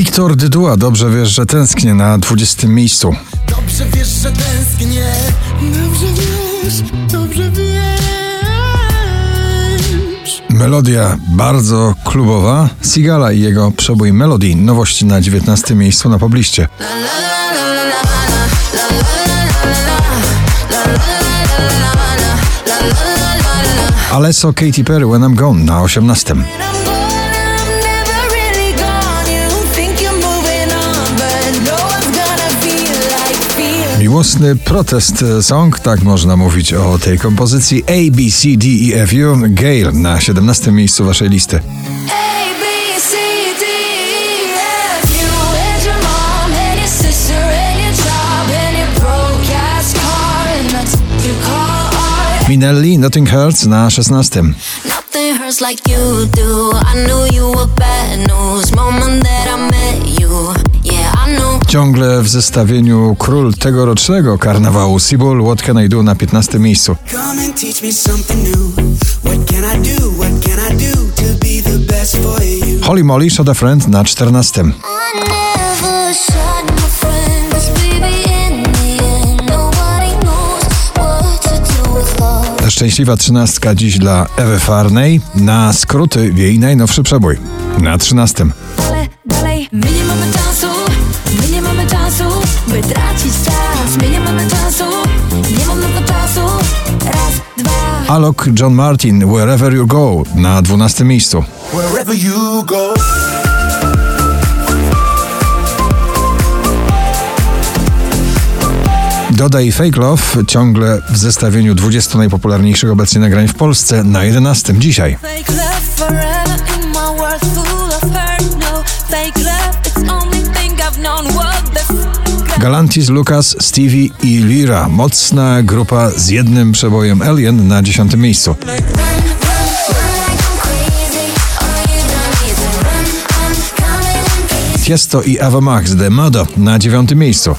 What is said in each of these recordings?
Artur Dydua, dobrze wiesz, że tęsknię na 20 miejscu. Dobrze wiesz, że tęsknię Dobrze wiesz, dobrze wiesz Melodia bardzo klubowa. Sigala i jego przebój Melody. Nowości na 19 miejscu na pobliście. Alesso Katy Perry When I'm Gone na 18. Miłosny protest song, tak można mówić o tej kompozycji A, B, C, D, E, F, U. Gale na 17 miejscu waszej listy. Minelli, Nothing Hurts na 16. Nothing hurts like you do. I knew you were bad news. Ciągle w zestawieniu król tegorocznego karnawału Sibul What Can I Do na 15 miejscu. Holly Molly, Shot a Friend na 14. I never shot my friend. 'Cause baby, in the end, nobody knows what to do with love. Szczęśliwa trzynastka dziś dla Ewy Farnej. Na skróty jej najnowszy przebój. Na 13. dalej, dalej czasu, Alok John Martin, Wherever You Go na 12 miejscu. Wherever you go Dodaj Fake Love ciągle w zestawieniu 20 najpopularniejszych obecnie nagrań w Polsce na 11 dzisiaj. Fake love forever in my world full of hurt No fake Galantis, Lucas, Stevie i Lira. Mocna grupa z jednym przebojem Alien na 10 miejscu. Tiesto i Ava Max, The Mother na 9 miejscu.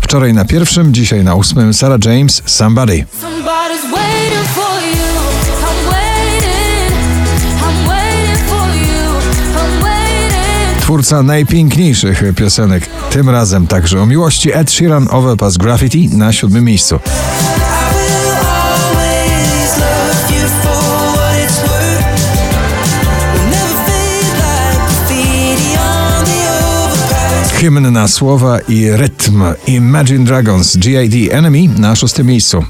Wczoraj na pierwszym, dzisiaj na ósmym Sarah James, Somebody. Twórca najpiękniejszych piosenek, tym razem także o miłości Ed Sheeran, Overpass Graffiti na siódmym miejscu. Hymn na słowa i rytm Imagine Dragons, G.I.D. Enemy na szóstym miejscu.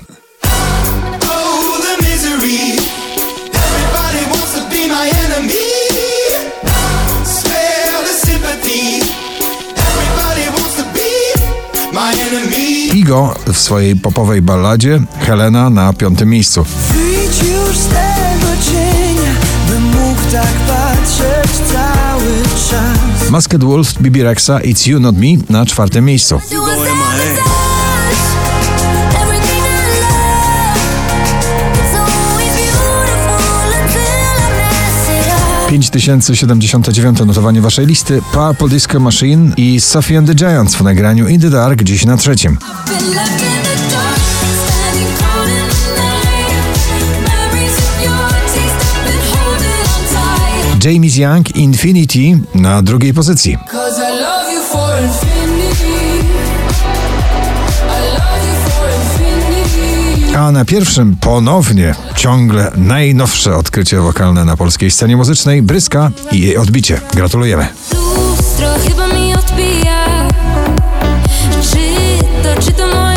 W swojej popowej balladzie Helena na piątym miejscu. Wyjdź już z tego cienia Bym mógł tak patrzeć cały czas Masked Wolf, Bibi Rexa, It's You Not Me na czwartym miejscu. 5079 notowanie waszej listy Purple Disco Machine i Sophie and the Giants w nagraniu In the Dark dziś na trzecim. James Young Infinity na drugiej pozycji. A na pierwszym ponownie ciągle najnowsze odkrycie wokalne na polskiej scenie muzycznej Bryska i jej odbicie. Gratulujemy. Lustro chyba mi odbija. Czy to, czy to